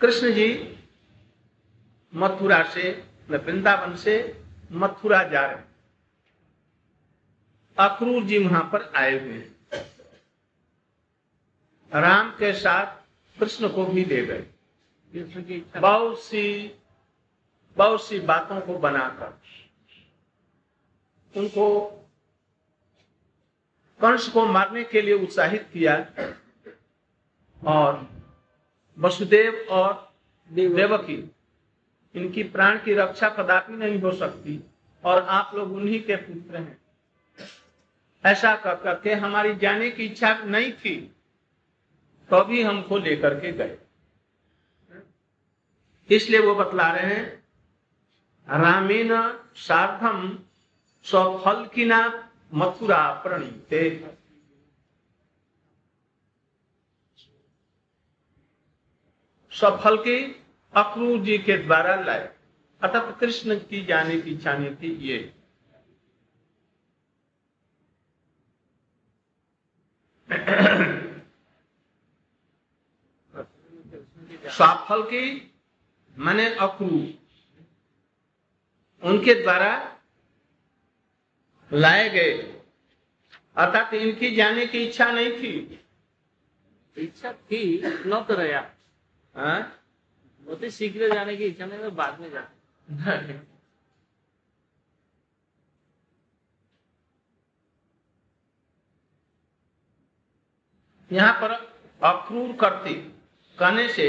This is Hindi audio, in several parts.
कृष्ण जी मथुरा से वृंदावन से, मथुरा जा रहे अक्रूर जी वहाँ पर आए हुए हैं। राम के साथ कृष्ण को भी ले गए। बहुत सी बहुत सी बातों को बनाकर उनको कंस को मारने के लिए उत्साहित किया और वसुदेव और देवकी। इनकी प्राण की रक्षा कदापि नहीं हो सकती और आप लोग उन्हीं के पुत्र हैं। ऐसा कर करके हमारी जाने की इच्छा नहीं थी तो भी हमको लेकर के गए। इसलिए वो बतला रहे हैं रामेण सार्थम सफल की ना मथुरा प्रणीते। सफल की अक्रू जी के द्वारा लाए। अतः कृष्ण की जाने की इच्छा नहीं थी ये। सफल की मैंने अक्रूर। उनके द्वारा लाए गए। अर्थात इनकी जाने की इच्छा नहीं थी। इच्छा थी न तो रहा हाँ? वो तो शीघ्र जाने की इच्छा नहीं तो बाद में जाते यहाँ पर अक्रूर करती कहने से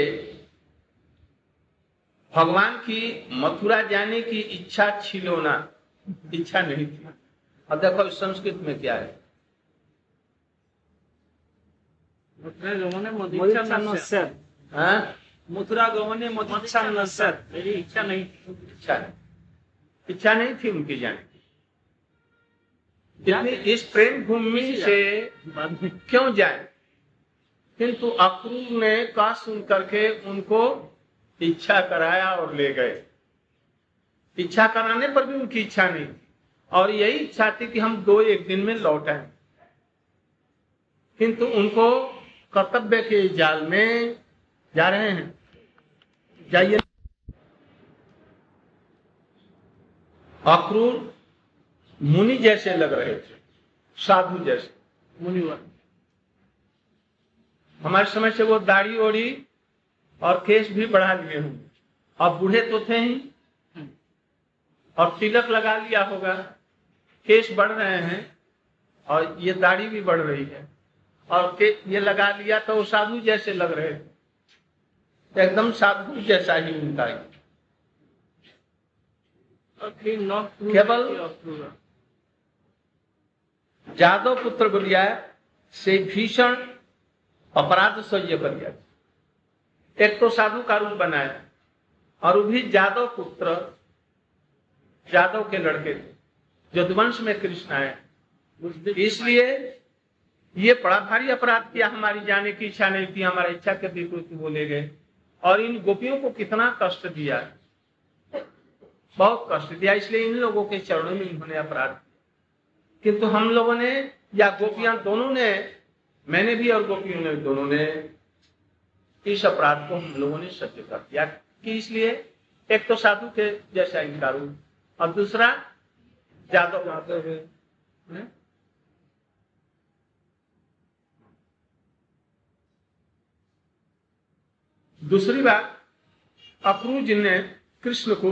भगवान की मथुरा जाने की इच्छा छिलोना इच्छा नहीं थी। अब देखो संस्कृत में क्या है। मदिच्छा नश्यत्। हाँ? मथुरा गमने मदिच्छा नश्यत्। मेरी इच्छा नहीं। इच्छा नहीं। इच्छा नहीं थी उनकी जाने की। इस प्रेम भूमि से क्यों जाए? किंतु अक्रूर ने कहा सुन करके उनको इच्छा कराया और ले गए। इच्छा कराने पर भी उनकी इच्छा नहीं थी। और यही इच्छा थी कि हम दो एक दिन में लौट आए। किंतु उनको कर्तव्य के जाल में जा रहे हैं। जाइए। अक्रूर मुनि जैसे लग रहे थे, साधु जैसे, मुनिवर। हमारे समय से वो दाढ़ी ओढ़ी और केस भी बढ़ा लिए होंगे। और बूढ़े तो थे ही। और तिलक लगा लिया होगा। केस बढ़ रहे हैं और ये दाढ़ी भी बढ़ रही है। और ये लगा लिया तो वो साधु जैसे लग रहे थे। एकदम साधु जैसा ही उनका ही। केवल- जादव पुत्र बलिया से भीषण अपराध सह्य कर दिया एक तो साधु का रूप बनाया और वो भी जादव पुत्र जादव के लड़के थे यदुवंश में कृष्ण आए। इसलिए ये बड़ा भारी अपराध किया हमारी जाने की इच्छा नहीं थी हमारी इच्छा के विपरीत बोले गए। और इन गोपियों को कितना कष्ट दिया है बहुत कष्ट दिया, इसलिए इन लोगों के चरणों में इन्होंने अपराध किया किंतु हम लोगों ने, या गोपियाँ दोनों ने, मैंने भी और गोपियों ने दोनों ने, इस अपराध को हम लोगों ने सत्य कर दिया कि इसलिए एक तो साधु थे, जैसा इनका रूप, और दूसरा जादव जादव है। दूसरी बात अक्रूर जी ने कृष्ण को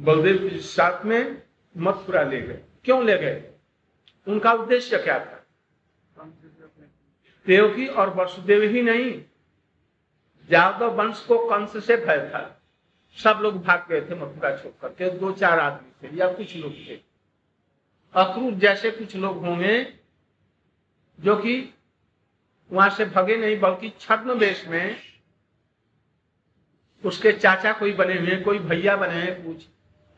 बलदेव के साथ में मथुरा ले गए। क्यों ले गए? उनका उद्देश्य क्या था? देवकी और वसुदेव ही नहीं, जादव वंश को कंस से भय था। सब लोग भाग गए थे मथुरा छोड़ करके, दो चार आदमी थे या कुछ लोग थे। अक्रूर जैसे कुछ लोग होंगे, जो कि वहाँ से भगे नहीं, बल्कि छद्म वेश में उसके चाचा कोई बने हुए कोई भैया बने हैं कुछ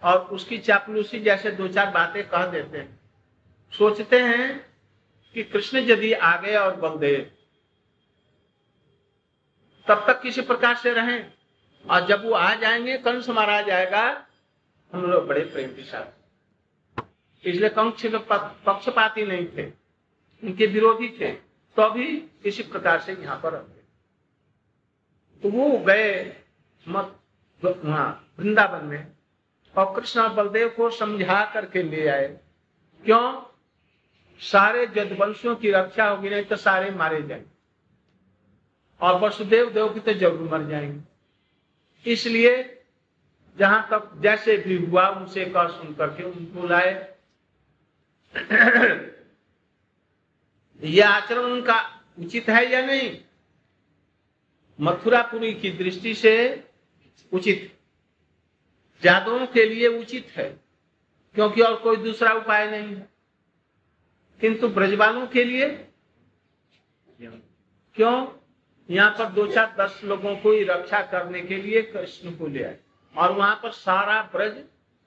और उसकी चापलूसी जैसे दो चार बातें कह देते हैं। सोचते हैं कि कृष्ण यदि आ गए और बलदेव, तब तक किसी प्रकार से रहें। और जब वो आ जाएँगे, कंस मारा जाएगा हम लोग बड़े प्रेम के साथ। इसलिए कंस पक्षपाती नहीं थे। उनके विरोधी थे। तो भी किसी प्रकार से यहाँ पर रहे तो वो गए वहाँ वृंदावन में। और कृष्ण और बलदेव को समझा करके ले आए। क्यों? सारे जदवंशियों की रक्षा होगी, नहीं तो सारे मारे जाएँगे। और वसुदेव देव की तो ज़रूर मर जाएँगे। इसलिए जहाँ तक जैसे भी हुआ, उनसे कह सुन करके उनको लाए। यह आचरण उनका उचित है या नहीं? मथुरापुरी की दृष्टि से उचित। जादवों के लिए उचित है क्योंकि और कोई दूसरा उपाय नहीं है। किंतु ब्रजवालों के लिए? क्यों? यहाँ पर दो चार दस लोगों को ही रक्षा करने के लिए कृष्ण को ले आए। और वहाँ पर सारा ब्रज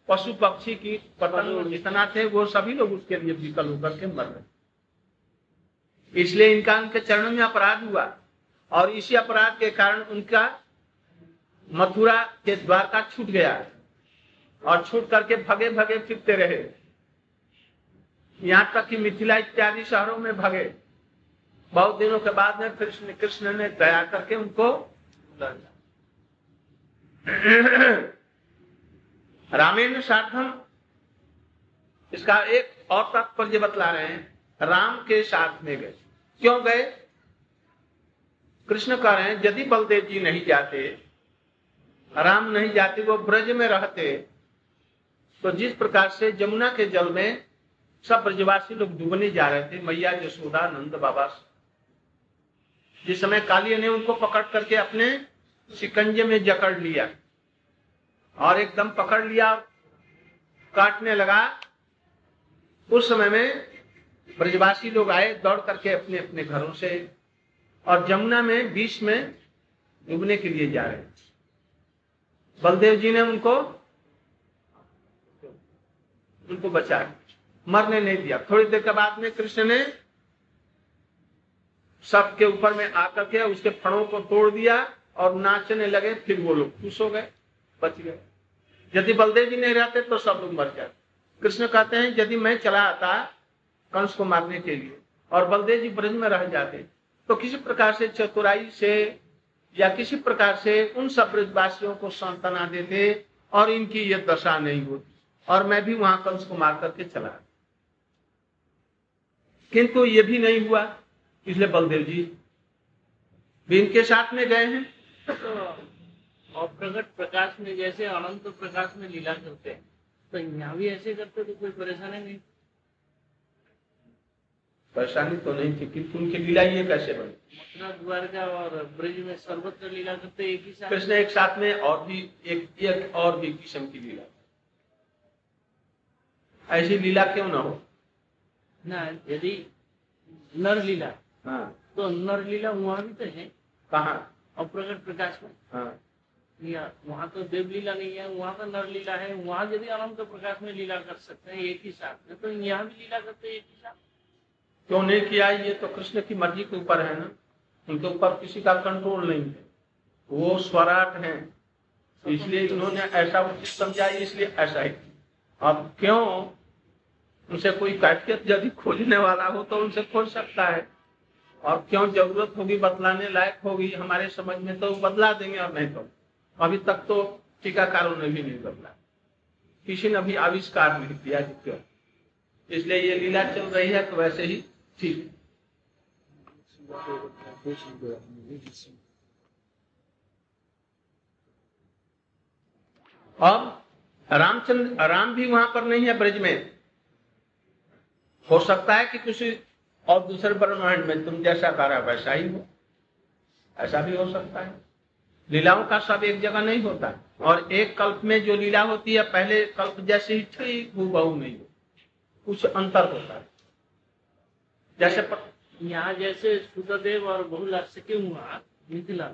पशु पक्षी की पतंग जितना थे वो सभी लोग उसके लिए विकल होकर के मर रहे इसलिए इनका उनके चरणों में अपराध हुआ। और इसी अपराध के कारण उनका मथुरा के द्वार का छूट गया और छूट करके भगे भगे फिरते रहे। यहाँ तक कि मिथिला इत्यादि शहरों में भगे। बहुत दिनों के बाद में कृष्ण कृष्ण ने दया करके उनको रामेन्द्र साधम इसका एक और तात्पर्य बतला रहे हैं, राम के साथ में गए। क्यों गए? कृष्ण कह रहे हैं, यदि बलदेव जी नहीं जाते राम नहीं जाते, वो ब्रज में रहते। तो जिस प्रकार से जमुना के जल में सब ब्रजवासी लोग डूबने जा रहे थे, मैया यशोदा नंद बाबा जिस समय काली ने उनको पकड़ करके अपने शिकंजे में जकड़ लिया और एकदम पकड़ लिया काटने लगा, उस समय में ब्रजवासी लोग आए, दौड़ करके अपने अपने घरों से और जमुना में बीच में डूबने के लिए जा रहे बलदेव जी ने उनको उनको बचाया। मरने नहीं दिया। थोड़ी देर के बाद में कृष्ण ने सबके ऊपर में आकर के उसके फणों को तोड़ दिया और नाचने लगे, फिर वो लोग खुश हो गए, बच गए। यदि बलदेव जी नहीं रहते तो सब लोग मर जाते। कृष्ण कहते हैं, यदि मैं चला आता कंस को मारने के लिए और बलदेव जी ब्रज में रह जाते तो किसी प्रकार से चतुराई से या किसी प्रकार से उन सब ब्रजवासियों को सांत्वना देते और इनकी ये दशा नहीं होती। और मैं भी वहाँ कंस को मार करके चला किंतु ये भी नहीं हुआ। इसलिए बलदेव जी भी इनके साथ में गए हैं। और प्रकट प्रकाश में जैसे अनंत प्रकाश में लीला करते हैं तो यहाँ भी ऐसे करते तो कोई परेशानी नहीं। परेशानी तो नहीं थी किंतु उनकी लीला ये कैसे बनी? मथुरा द्वारका और ब्रज में सर्वत्र लीला करते एक ही साथ? कृष्ण एक साथ में और भी एक एक और भी किस्म की लीला। ऐसी लीला क्यों ना हो? ना यदि नर लीला हाँ। तो नर लीला वहाँ भी तो है। कहा? और प्रकट प्रकाश में। हाँ। वहाँ तो देव लीला नहीं है वहाँ तो नर लीला है। वहाँ यदि अनंत प्रकाश में लीला कर सकते हैं एक ही साथ में तो यहाँ भी लीला करते हैं एक ही साथ? क्यों नहीं किया? ये तो कृष्ण की मर्ज़ी के ऊपर है ना। उनके ऊपर किसी का कंट्रोल नहीं है। वो स्वराट है। इसलिए इन्होंने ऐसा उचित समझा, इसलिए ऐसा ही अब क्यों उनसे कोई कैफियत यदि खोजने वाला हो तो उनसे खोज सकता है। और क्यों ज़रूरत होगी, बतलाने लायक होगी? हमारे समझ में तो बदला देंगे और नहीं तो। अभी तक तो टीकाकारों ने भी नहीं बदला। किसी ने भी आविष्कार नहीं किया क्यों इसलिए ये लीला चल रही है तो वैसे ही ठीक। अब रामचंद्र, राम भी वहाँ पर नहीं है ब्रज में। हो सकता है कि किसी और दूसरे ब्रह्मांड में तुम जैसा करा वैसा ही हो। ऐसा भी हो सकता है। लीलाओं का सब एक जगह नहीं होता। और एक कल्प में जो लीला होती है, पहले कल्प जैसे ही ठीक बहु नहीं हो। कुछ अंतर होता है। जैसे यहाँ जैसे सुखदेव और बहुलाश के हुआ मिथिला।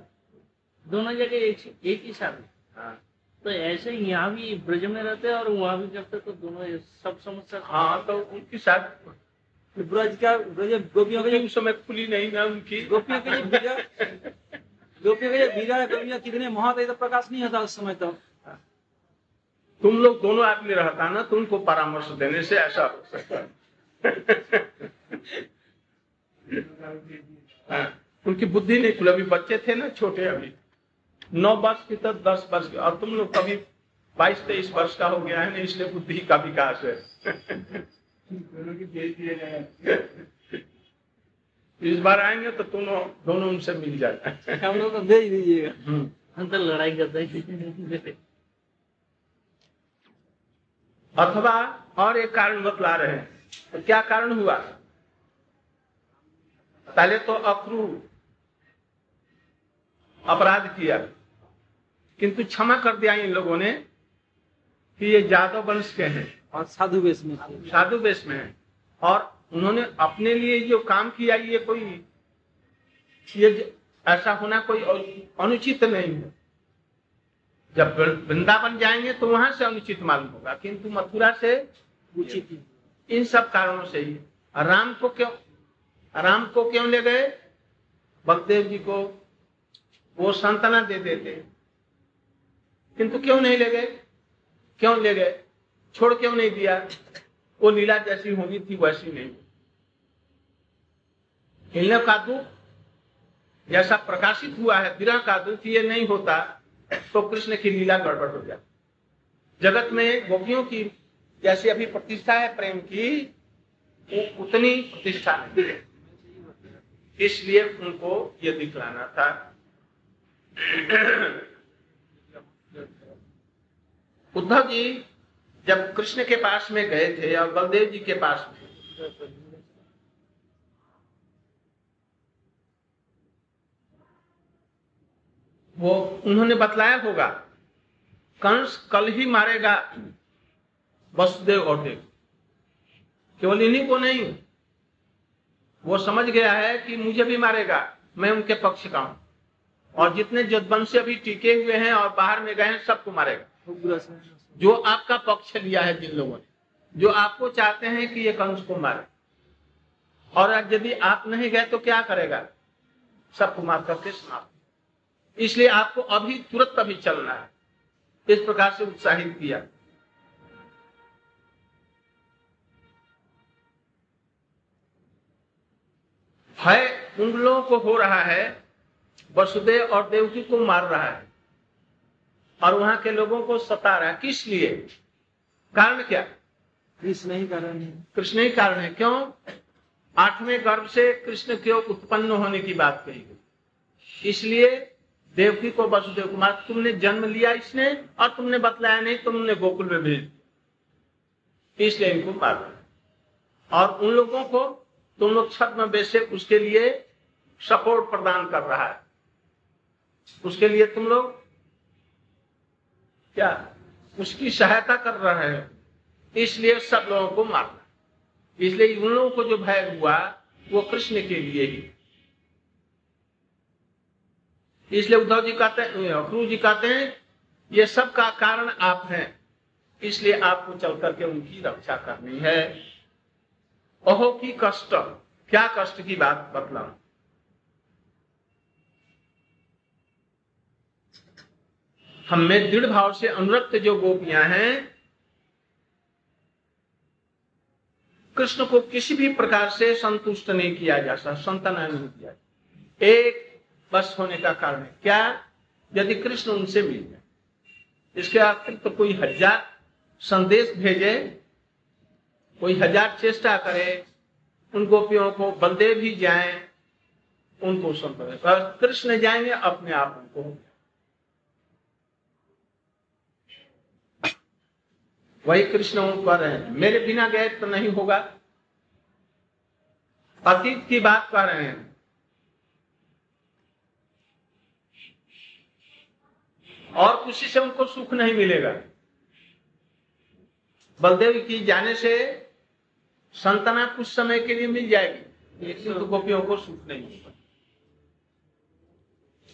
दोनों जगह एक एक ही साथ में। हाँ, तो ऐसे यहाँ भी ब्रज में रहते और वहाँ भी करते तो दोनों सब समस्या हाँ तो उनकी शायद ब्रज का ब्रज गोपियों का उस समय खुली नहीं ना उनकी। गोपियों के बीरा गोपियों के जो बीरा है कितने महान तो प्रकाश नहीं होता उस समय तो। तुम लोग दोनों आदमी रहता ना तुमको परामर्श देने से ऐसा हो सकता है उनकी बुद्धि नहीं खुली अभी बच्चे थे ना छोटे अभी। नौ वर्ष की तो दस वर्ष की और तुम लोग कभी बाईस तेईस वर्ष का हो गया है ना इसलिए बुद्धि का विकास है। इस बार आएँगे तो दोनों दोनों उनसे मिल जाए हम लोग को भेज दीजिएगा। हम्म। हम तो लड़ाई करते हैं। अथवा और एक कारण बतला रहे हैं। तो क्या कारण हुआ? पहले तो अक्रू अपराध किया किंतु क्षमा कर दिया इन लोगों ने कि ये जादव वंश के हैं। और साधु वेश में साधु वेश में हैं। और उन्होंने अपने लिए जो काम किया ये कोई ये ऐसा होना कोई अनुचित नहीं है। जब वृंदावन जाएँगे तो वहाँ से अनुचित मालूम होगा किंतु मथुरा से उचित इन सब कारणों से ही। राम को क्यों राम को क्यों ले गए? बलदेव जी को वो सांत्वना दे देते। किंतु क्यों नहीं ले गए? क्यों ले गए? छोड़ क्यों नहीं दिया? वो लीला जैसी होनी थी, वैसी नहीं। हिलने का दुख जैसा प्रकाशित हुआ है, बिना का दुख ये नहीं होता तो कृष्ण की लीला गड़बड़ हो जाती। जगत में गोपियों की जैसी अभी प्रतिष्ठा है, प्रेम की उतनी प्रतिष्ठा नहीं है। इसलिए उनको ये दिखलाना था। उद्धव जी जब कृष्ण के पास में गए थे और बलदेव जी के पास में वो उन्होंने बतलाया होगा, कंस कल ही मारेगा। वसुदेव और देव, केवल इन्हीं को नहीं वो समझ गया है कि मुझे भी मारेगा मैं उनके पक्ष का हूँ। और जितने जदवंशी अभी टिके हुए हैं और बाहर में गए हैं सबको मारेगा। जो आपका पक्ष लिया है जिन लोगों ने जो आपको चाहते हैं कि ये कंस को मारे। और यदि आप नहीं गए तो क्या करेगा? सबको मार करके समाप्त। इसलिए आपको अभी तुरंत अभी चलना है। इस प्रकार से उत्साहित किया। भय उन लोगों को हो रहा है वसुदेव और देवकी को मार रहा है और वहाँ के लोगों को सता रहा है। किस लिए? कारण क्या? कृष्ण नहीं कर रहे हैं। कृष्ण ही कारण है। क्यों? आठवें गर्भ से कृष्ण क्यों उत्पन्न होने की बात कही गई? इसलिए देवकी को वसुदेव कुमार तुमने जन्म लिया इसने और तुमने बतलाया नहीं तुमने गोकुल में भेज दिया। इसलिए इनको मार और उन लोगों को तुम लोग छत में बैसे उसके लिए सपोर्ट प्रदान कर रहा है। उसके लिए तुम लोग क्या उसकी सहायता कर रहे हैं। इसलिए सब लोगों को मारना। इसलिए उन लोगों को जो भय हुआ, वो कृष्ण के लिए ही। इसलिए उद्धव जी कहते हैं अक्रू जी कहते हैं, ये सब का कारण आप हैं। इसलिए आपको चल करके उनकी रक्षा करनी है। ओहो की कष्ट? क्या कष्ट की बात बतलाऊं? हम दृढ़ भाव से अनुरक्त जो गोपियाँ हैं, कृष्ण को किसी भी प्रकार से संतुष्ट नहीं किया जा सकता, संतना नहीं किया एक बस होने का कारण है। क्या? यदि कृष्ण उनसे मिल जाए, इसके अतिरिक्त तो कोई हज़ार संदेश भेजे कोई हज़ार चेष्टा करे उन गोपियों को बलदेव भी जाए, उनको संपर्क कृष्ण जाएँगे अपने आप उनको। वही कृष्ण उनको रहे हैं। मेरे बिना गए तो नहीं होगा। अतीत की बात कर रहे हैं। और किसी से उनको सुख नहीं मिलेगा। बलदेव की जाने से संतना कुछ समय के लिए मिल जाएगी। लेकिन तो गोपियों को सुख नहीं होगा।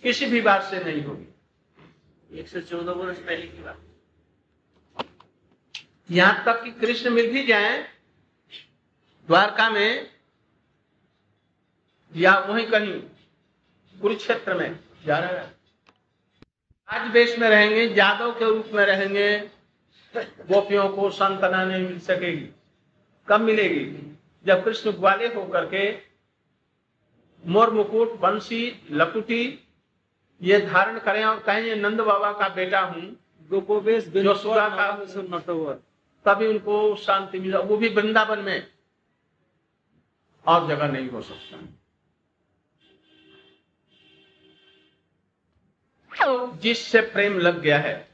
किसी भी बात से नहीं होगी। एक सौ चौदह वर्ष पहले की बात। यहाँ तक कि कृष्ण मिल भी जाए द्वारका में या वहीं कहीं कुरुक्षेत्र में जा रहा है। आज वेश में रहेंगे जादव के रूप में रहेंगे गोपियों को संतना नहीं मिल सकेगी। कब मिलेगी? जब कृष्ण ग्वाले होकर के मोर मुकुट बंसी लकुटी ये धारण करें और कहें ये नंद बाबा का बेटा हूँ। गोपोवेश का- नटवर तभी उनको शांति मिला वो भी वृंदावन में। और जगह नहीं हो सकता। जिससे प्रेम लग गया है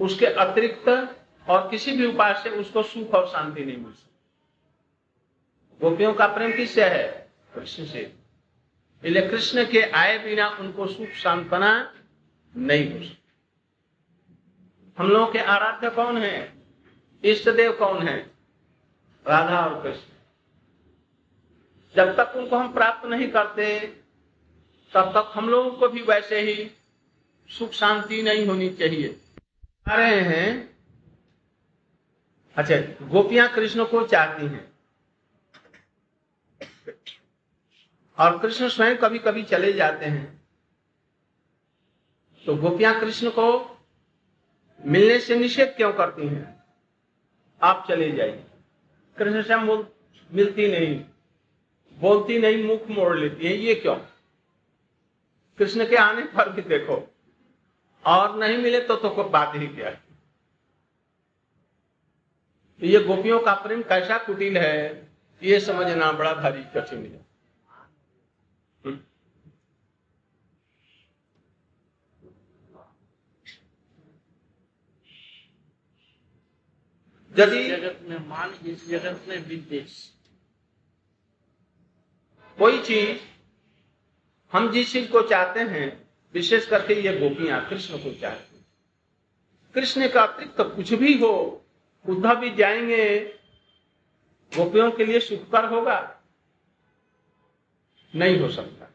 उसके अतिरिक्त और किसी भी उपाय से उसको सुख और शांति नहीं मिल सकती। गोपियों का प्रेम किससे है? कृष्ण से। इसलिए कृष्ण के आए बिना उनको सुख सांत्वना नहीं हो सकती। हम लोगों के आराध्य कौन है? इष्ट देव कौन है? राधा और कृष्ण। जब तक उनको हम प्राप्त नहीं करते, तब तक हम लोगों को भी वैसे ही सुख शांति नहीं होनी चाहिए। आ रहे हैं अच्छा गोपियाँ कृष्ण को चाहती हैं। और कृष्ण स्वयं कभी कभी चले जाते हैं। तो गोपियाँ कृष्ण को मिलने से निषेध क्यों करती हैं? आप चले जाइए। कृष्ण से मिलती नहीं। बोलती नहीं, मुख मोड़ लेती है। ये क्यों? कृष्ण के आने पर भी देखो, और नहीं मिले तो तो बात ही क्या है। तो ये गोपियों का प्रेम कैसा कुटिल है ये समझना बड़ा भारी कठिन है हम्म। यदि जगत में मान इस जगत में विदेश कोई चीज़ हम जिस चीज़ को चाहते हैं विशेष करके ये गोपियाँ कृष्ण को चाहती हैं। कृष्ण का अतिरिक्त तो कुछ भी हो उद्धव भी जाएँगे, गोपियों के लिए सुखकर होगा। नहीं हो सकता।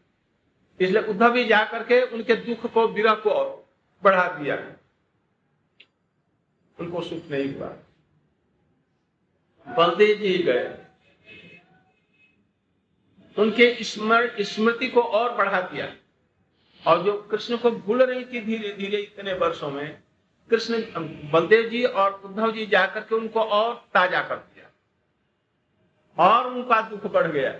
इसलिए उद्धव भी जा करके उनके दुख को, विरह को बढ़ा दिया उनको सुख नहीं हुआ। बलदेव जी गए। उनके स्मृति को और बढ़ा दिया। और जो कृष्ण को भूल रही थी धीरे धीरे इतने वर्षों में कृष्ण बलदेव जी और उद्धव जी जाकर के उनको और ताज़ा कर दिया। और उनका दुख बढ़ गया।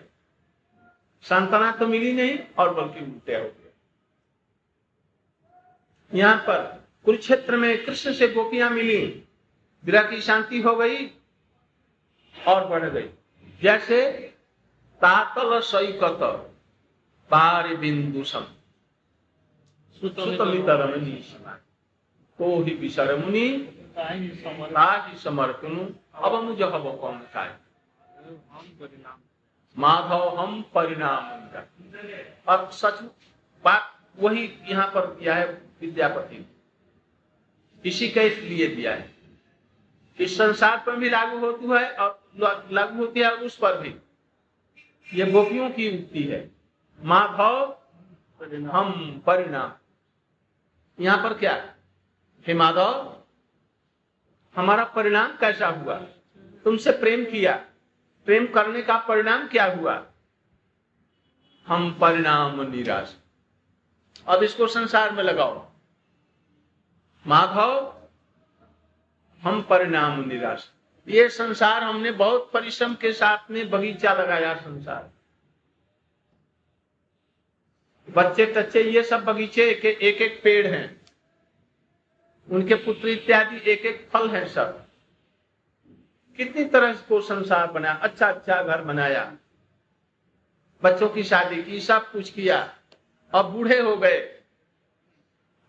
सांत्वना तो मिली नहीं और बल्कि उल्टे हो गया। यहाँ पर कुरुक्षेत्र में कृष्ण से गोपियाँ मिली। विरह की शांति हो गई और बढ़ गई। जैसे तातल सैकत पार बिंदु सम तो ही विसर मुनि ताहि समर ताहि समर्पणु अब मुझे हब कौन काय माधव हम परिणाम अब सच बात वही यहाँ पर दिया है विद्यापति। इसी के लिए दिया है। इस संसार पर भी लागू होती है और लागू होती है उस पर भी। ये गोपियों की युक्ति है। माधव हम परिणाम। यहाँ पर क्या? हे माधव हमारा परिणाम कैसा हुआ? तुमसे प्रेम किया। प्रेम करने का परिणाम क्या हुआ? हम परिणाम निराश। अब इसको संसार में लगाओ। माधव हम परिणाम निराश। ये संसार हमने बहुत परिश्रम के साथ में बगीचा लगाया संसार। बच्चे तच्चे ये सब बगीचे एक एक, एक पेड़ हैं। उनके पुत्र इत्यादि एक एक फल है सब। कितनी तरह को संसार बनाया अच्छा अच्छा घर बनाया। बच्चों की शादी की, सब कुछ किया। अब बूढ़े हो गए।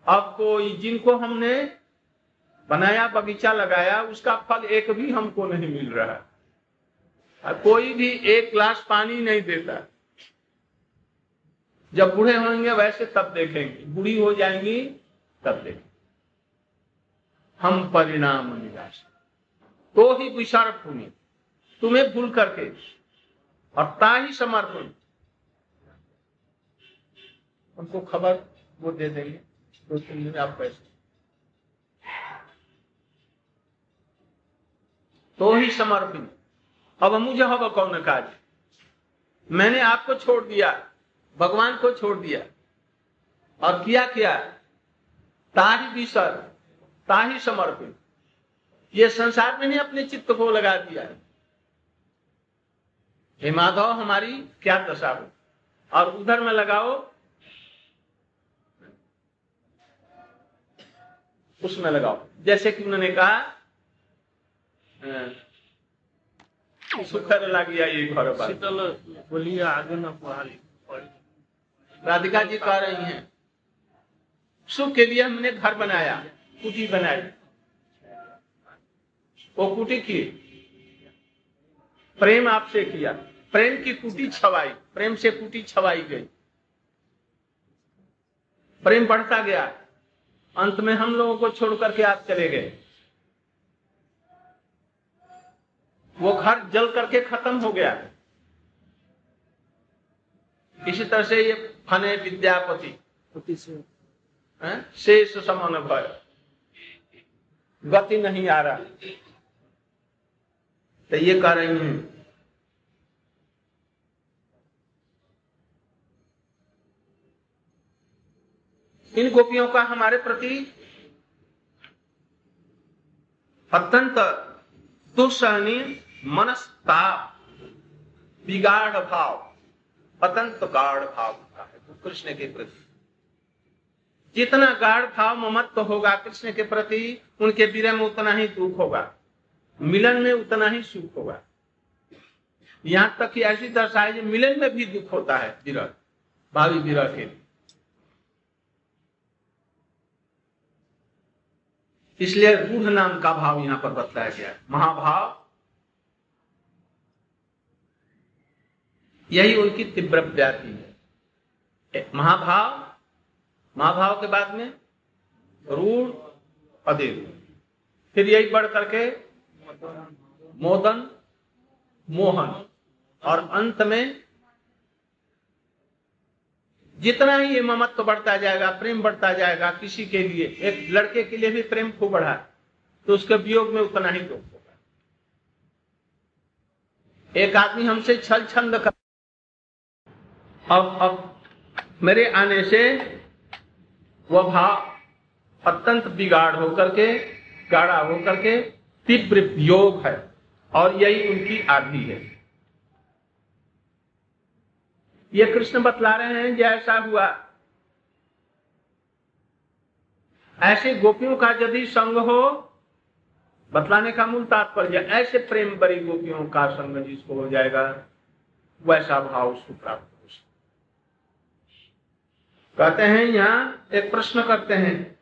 अब कोई जिनको हमने बनाया, बगीचा लगाया, उसका फल एक भी हमको नहीं मिल रहा। और कोई भी एक गिलास पानी नहीं देता। जब बूढ़े होंगे, वैसे तब देखेंगे। बूढ़ी हो जाएँगी, तब देखेंगे। हम परिणाम निराश तो ही विशार पुण्य। तुम्हें भूल करके। और ता ही समर्पण। उनको खबर वो दे देंगे। दो तीन दिन आप पैसे तो ही समर्पण। अब मुझे हब कौन काज? मैंने आपको छोड़ दिया। भगवान को छोड़ दिया। और किया क्या? ताही विसर ताही समर्पित। ये संसार में नहीं अपने चित्त को लगा दिया है। हे माधव हमारी क्या दशा हो? और उधर में लगाओ। उसमें लगाओ। जैसे कि उन्होंने कहा हाँ, सुखर लगिया ये घर शीतल आगे न राधिका जी कह रही हैं सुख के लिए हमने घर बनाया। कुटी बनाई। वो कुटी की। प्रेम आपसे किया। प्रेम की कुटी छवाई। प्रेम से कुटी छवाई गई। प्रेम बढ़ता गया। अंत में हम लोगों को छोड़ करके आप चले गए। वो घर जल करके खत्म हो गया। इसी तरह से ये फने विद्यापति। शेष समान भय गति नहीं आ रहा। तो ये कह रही हैं, इन गोपियों का हमारे प्रति अत्यंत दुस्सहनीय मनस्ताप, बिगाड़ भाव, अत्यंत गाढ़ भाव होता है कृष्ण के प्रति। जितना गाढ़ भाव ममत्व होगा कृष्ण के प्रति, उनके विरह में उतना ही दुख होगा। मिलन में उतना ही सुख होगा। यहाँ तक कि ऐसी दर्शाए जो मिलन में भी दुख होता है विरह, भावी विरह के लिए। इसलिए रूढ़ नाम का भाव यहाँ पर बताया गया है। महाभाव, यही उनकी तीव्र व्याधि है। महाभाव महाभाव के बाद में रूढ़ अदेव फिर यही बढ़ करके मोदन, मोहन। और अंत में जितना ही ये ममत्व बढ़ता जाएगा, प्रेम बढ़ता जाएगा किसी के लिए, एक लड़के के लिए भी प्रेम खूब बढ़ा तो उसके वियोग में उतना ही दुख होगा। एक आदमी हमसे छल छंद कर अब अब मेरे आने से वह भाव अत्यंत बिगाड़ होकर के, गाढ़ा होकर के तीव्र वियोग है और यही उनकी आधी है। ये कृष्ण बतला रहे हैं जैसा हुआ। ऐसे गोपियों का यदि संग हो, बतलाने का मूल तात्पर्य, ऐसे प्रेम बड़ी गोपियों का संग जिसको हो जाएगा, वैसा भाव उसको प्राप्त कहते हैं यहाँ एक प्रश्न करते हैं।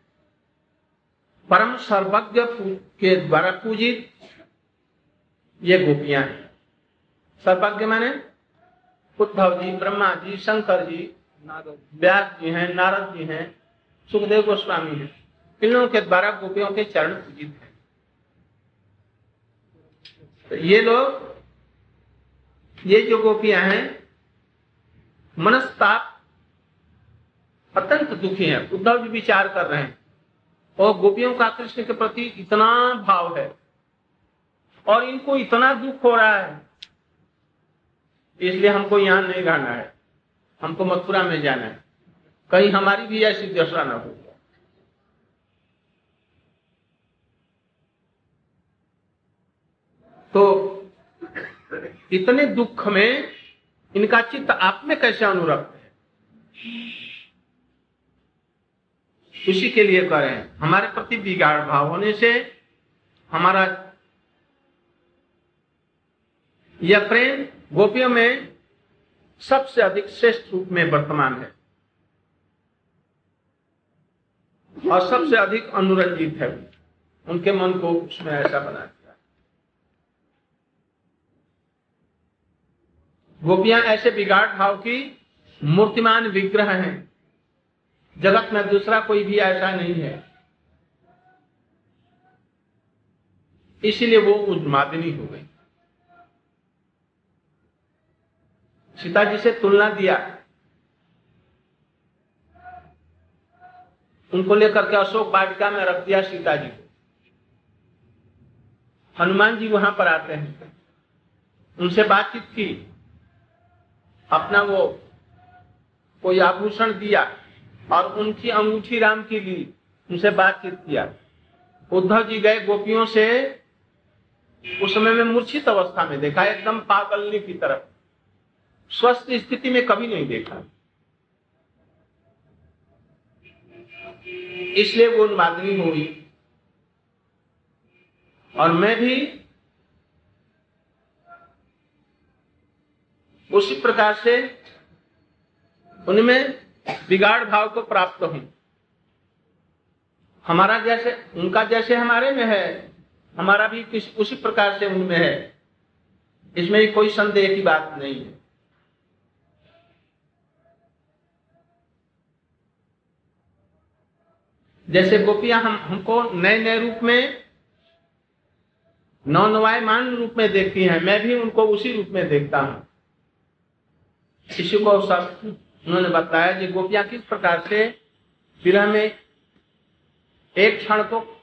परम सर्वज्ञ के द्वारा पूजित ये गोपियाँ हैं। सर्वज्ञ माने उद्धव जी, ब्रह्मा जी, शंकर जी, व्यास जी हैं, नारद जी हैं, सुखदेव गोस्वामी हैं। इन लोगों के द्वारा गोपियों के चरण पूजित हैं। तो ये लोग, ये जो गोपियाँ हैं, मनस्ताप अत्यंत दुखी हैं, उद्धव जी विचार कर रहे हैं। और गोपियों का कृष्ण के प्रति इतना भाव है, और इनको इतना दुख हो रहा है, इसलिए हमको यहाँ नहीं रहना है, हमको मथुरा में जाना है। कहीं हमारी भी ऐसी दशा न हो। तो इतने दुख में इनका चित्त आप में कैसे अनुरक्त है उसी के लिए हैं हमारे प्रति बिगाड़ भाव होने से हमारा यह प्रेम गोपियों में सबसे अधिक श्रेष्ठ रूप में वर्तमान है और सबसे अधिक अनुरंजित है। उनके मन को उसमें ऐसा बना दिया। गोपियाँ ऐसे बिगाड़ भाव की मूर्तिमान विग्रह हैं जगत में दूसरा कोई भी ऐसा नहीं है। इसीलिए वो उन्मादिनी हो गई। सीता जी से तुलना दिया। उनको लेकर के अशोक वाटिका में रख दिया सीता जी को। हनुमान जी वहाँ पर आते हैं। उनसे बातचीत की। अपना वो, कोई आभूषण दिया। और उनकी अंगूठी राम की ली, उनसे बातचीत किया। उद्धव जी गए गोपियों से, उस समय में मूर्छित अवस्था में देखा, एकदम पागलनी की तरफ़ स्वस्थ स्थिति में कभी नहीं देखा। इसलिए वो उन्मादनी हुई। और मैं भी उसी प्रकार से उनमें बिगाड़ भाव को प्राप्त हूँ। हमारा जैसे, उनका जैसे हमारे में है, हमारा भी किस, उसी प्रकार से उनमें है। इसमें कोई संदेह की बात नहीं है। जैसे गोपियाँ हम, हमको नए नए रूप में, नौनवायमान रूप में देखती हैं, मैं भी उनको उसी रूप में देखता हूँ। इसी को सब उन्होंने बताया कि गोपियाँ किस प्रकार से विरह में एक क्षण को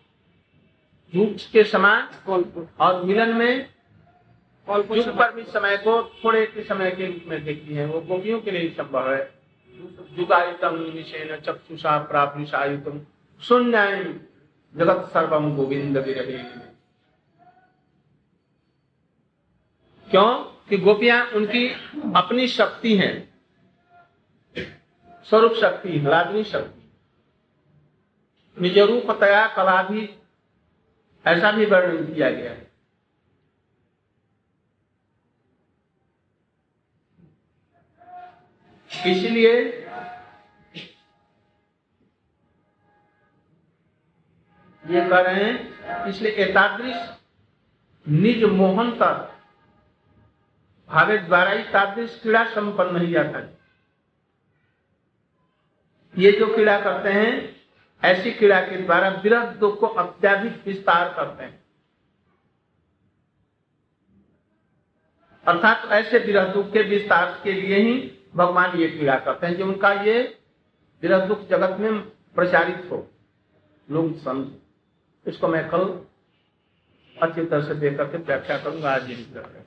धूप के समान और मिलन में युग पर भी समय को थोड़े के समय के रूप में देखती है। वो गोपियों के लिए संभव है। युगायुतम निशेन चक्षुषा प्रापुषायुतम शून्य जगत सर्वम गोविंद विरहे। क्यों? कि गोपियाँ उनकी अपनी शक्ति हैं। स्वरूप शक्ति हलादनी शक्ति। निज रूपतया कला भी ऐसा भी वर्णन किया गया। है इसलिए ये कह रहे हैं, इसलिए एतादृश निज मोहन तक भावे द्वारा ही तादृश क्रीड़ा संपन्न नहीं जाता ये जो क्रीड़ा करते हैं, ऐसी क्रीड़ा के द्वारा विरह दुख को अत्याधिक विस्तार करते हैं। अर्थात तो ऐसे विरह दुख के विस्तार के लिए ही भगवान ये क्रीड़ा करते हैं जो उनका ये विरह दुख जगत में प्रचारित हो। लोग समझ। इसको मैं कल अच्छी तरह से देख करके व्याख्या करूँगा, आज यही कर